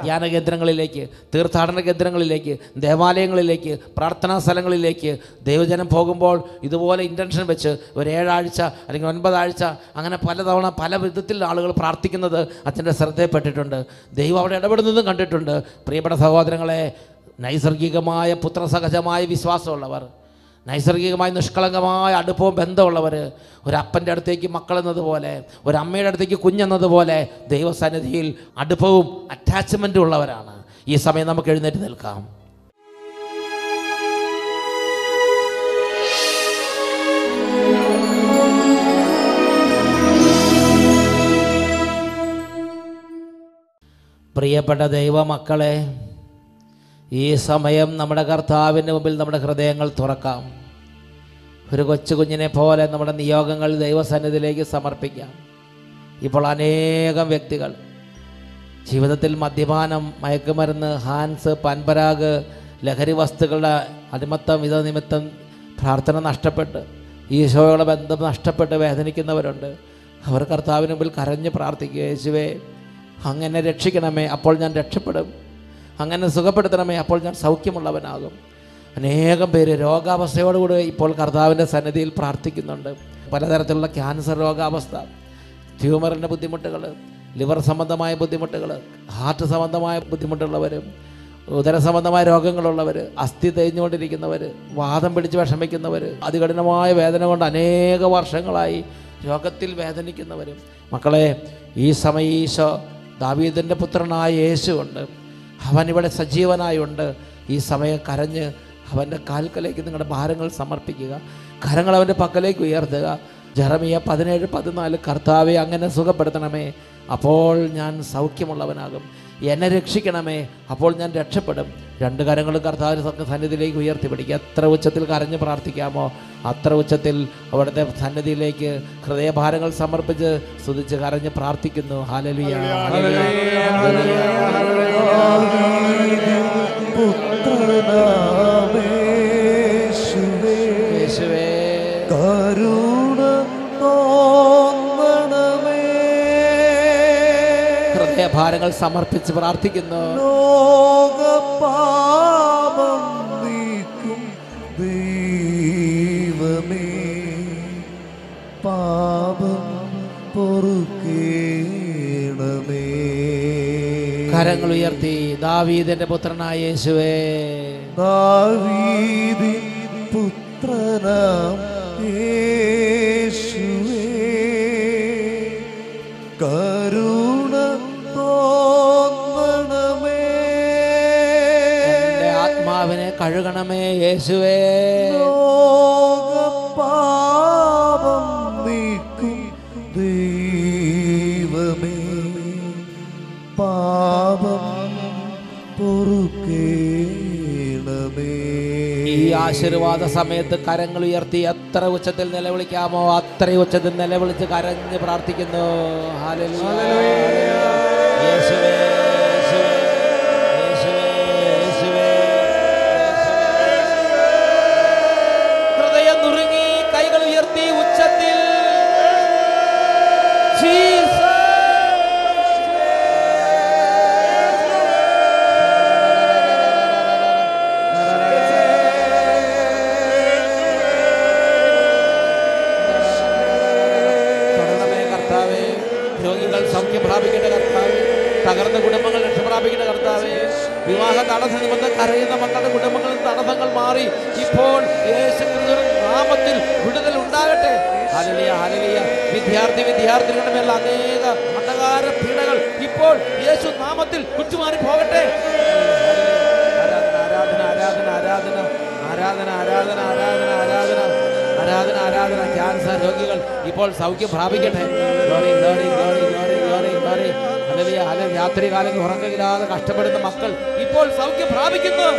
ധ്യാന കേന്ദ്രങ്ങളിലേക്ക് തീർത്ഥാടന കേന്ദ്രങ്ങളിലേക്ക് ദേവാലയങ്ങളിലേക്ക് പ്രാർത്ഥനാ സ്ഥലങ്ങളിലേക്ക് ദൈവജനം പോകുമ്പോൾ ഇതുപോലെ ഇന്റൻഷൻ വെച്ച് ഒരു ഏഴാഴ്ച അല്ലെങ്കിൽ ഒൻപതാഴ്ച അങ്ങനെ പലതവണ പല വിധത്തിൽ ആളുകൾ പ്രാർത്ഥിക്കുന്നത് അച്ഛന്റെ ശ്രദ്ധയിൽപ്പെട്ടിട്ടുണ്ട്. ദൈവം അവിടെ ഇടപെടുന്നതും കണ്ടിട്ടുണ്ട്. പ്രിയപ്പെട്ട സഹോദരങ്ങളെ നൈസർഗികമായ പുത്രസഹജമായ വിശ്വാസമുള്ളവർ. നൈസർഗികമായി നിഷ്കളങ്കമായ അടുപ്പവും ബന്ധമുള്ളവർ ഒരപ്പന്റെ അടുത്തേക്ക് മക്കളെന്നതുപോലെ ഒരമ്മയുടെ അടുത്തേക്ക് കുഞ്ഞെന്നതുപോലെ ദൈവസന്നിധിയിൽ അടുപ്പവും അറ്റാച്ച്മെന്റും ഉള്ളവരാണ്. ഈ സമയം നമുക്ക് എഴുന്നേറ്റ് നിൽക്കാം. പ്രിയപ്പെട്ട ദൈവമക്കളെ ഈ സമയം നമ്മുടെ കർത്താവിന്റെ മുമ്പിൽ നമ്മുടെ ഹൃദയങ്ങൾ തുറക്കാം. ഒരു കൊച്ചു കുഞ്ഞിനെ പോലെ നമ്മുടെ നിയോഗങ്ങൾ ദൈവസന്നിധിയിലേക്ക് സമർപ്പിക്കാം. ഇപ്പോൾ അനേകം വ്യക്തികൾ ജീവിതത്തിൽ മദ്യപാനം മയക്കുമരുന്ന് ഹാൻസ് പൻപരാഗ് ലഹരി വസ്തുക്കളുടെ അടിമത്തം ഇത നിമിത്തം പ്രാർത്ഥന നഷ്ടപ്പെട്ട് ഈശോയുടെ ബന്ധം നഷ്ടപ്പെട്ട് വേദനിക്കുന്നവരുണ്ട്. അവർ കർത്താവിന് മുമ്പിൽ കരഞ്ഞ് പ്രാർത്ഥിക്കുക യേശുവേ അങ്ങനെ രക്ഷിക്കണമേ അപ്പോൾ ഞാൻ രക്ഷപ്പെടും. അങ്ങനെ സുഖപ്പെടുത്തണമേ അപ്പോൾ ഞാൻ സൗഖ്യമുള്ളവനാകും. അനേകം പേര് രോഗാവസ്ഥയോടുകൂടി ഇപ്പോൾ കർത്താവിന്റെ സന്നിധിയിൽ പ്രാർത്ഥിക്കുന്നുണ്ട്. പലതരത്തിലുള്ള ക്യാൻസർ രോഗാവസ്ഥ ട്യൂമറിന്റെ ബുദ്ധിമുട്ടുകൾ ലിവർ സംബന്ധമായ ബുദ്ധിമുട്ടുകൾ ഹാർട്ട് സംബന്ധമായ ബുദ്ധിമുട്ടുള്ളവരും ഉദര സംബന്ധമായ രോഗങ്ങളുള്ളവർ അസ്ഥി തേഞ്ഞുകൊണ്ടിരിക്കുന്നവർ വാദം പിടിച്ച് വിഷമിക്കുന്നവർ അതികഠിനമായ വേദന കൊണ്ട് അനേക വർഷങ്ങളായി രോഗത്തിൽ വേദനിക്കുന്നവരും. മക്കളെ ഈ സമയം ഈശോ ദാവീദിന്റെ പുത്രനായ യേശുണ്ട് അവൻ ഇവിടെ സജീവനായുണ്ട്. ഈ സമയം കരഞ്ഞ് അവന്റെ കാൽക്കലേക്ക് നിങ്ങളുടെ ഭാരങ്ങൾ സമർപ്പിക്കുക. കരങ്ങൾ അവന്റെ പക്കലേക്ക് ഉയർത്തുക. ജറമിയ പതിനേഴ് പതിനാല് കർത്താവെ അങ്ങനെ സുഖപ്പെടുത്തണമേ. അപ്പോൾ ഞാൻ സൗഖ്യമുള്ളവനാകും. എന്നെ രക്ഷിക്കണമേ. അപ്പോൾ ഞാൻ രക്ഷപ്പെടും. രണ്ട് കരങ്ങളും കർത്താവിന്റെ സന്നിധിയിലേക്ക് ഉയർത്തി പിടിക്കുക. എത്ര ഉച്ചത്തിൽ കരഞ്ഞ് പ്രാർത്ഥിക്കാമോ അത്ര ഉച്ചത്തിൽ അവിടുത്തെ സന്നിധിയിലേക്ക് ഹൃദയഭാരങ്ങൾ സമർപ്പിച്ച് സ്തുതിച്ച് കരഞ്ഞ് പ്രാർത്ഥിക്കുന്നു. ഹാലലുയ യേശുവേ. കരുണ ഹൃദയഭാരങ്ങൾ സമർപ്പിച്ച് പ്രാർത്ഥിക്കുന്നു. ലോകപാപം നീക്കും ദൈവമേ. പാപം പൊറുക്കേണമേ. കരങ്ങൾ ഉയർത്തി ദാവീദിന്റെ പുത്രനായ യേശുവേ. ദാവീദിൻ പുത്രനാം. കഴുകണമേ യേശുവേ. പാപം നീക്കും ദൈവമേ. പാപം പൊറുക്കേണമേ. ഈ ആശീർവാദ സമയത്ത് കരങ്ങൾ ഉയർത്തി എത്ര ഉച്ചത്തിൽ നിലവിളിക്കാമോ അത്ര ഉച്ചത്തിൽ നിലവിളിച്ച് കരഞ്ഞ് പ്രാർത്ഥിക്കുന്നു. ഹല്ലേലൂയ. ആരാധന ആരാധന ആരാധന. ആരാധന ആരാധന. ക്യാൻസർ രോഗികൾ ഇപ്പോൾ സൗഖ്യം പ്രാപിക്കട്ടെ. ഹല്ലേലൂയ. രാത്രി കാലങ്ങൾ ഉറക്കമില്ലാതെ കഷ്ടപ്പെടുന്ന മക്കൾ ഇപ്പോൾ സൗഖ്യം പ്രാപിക്കുന്നു.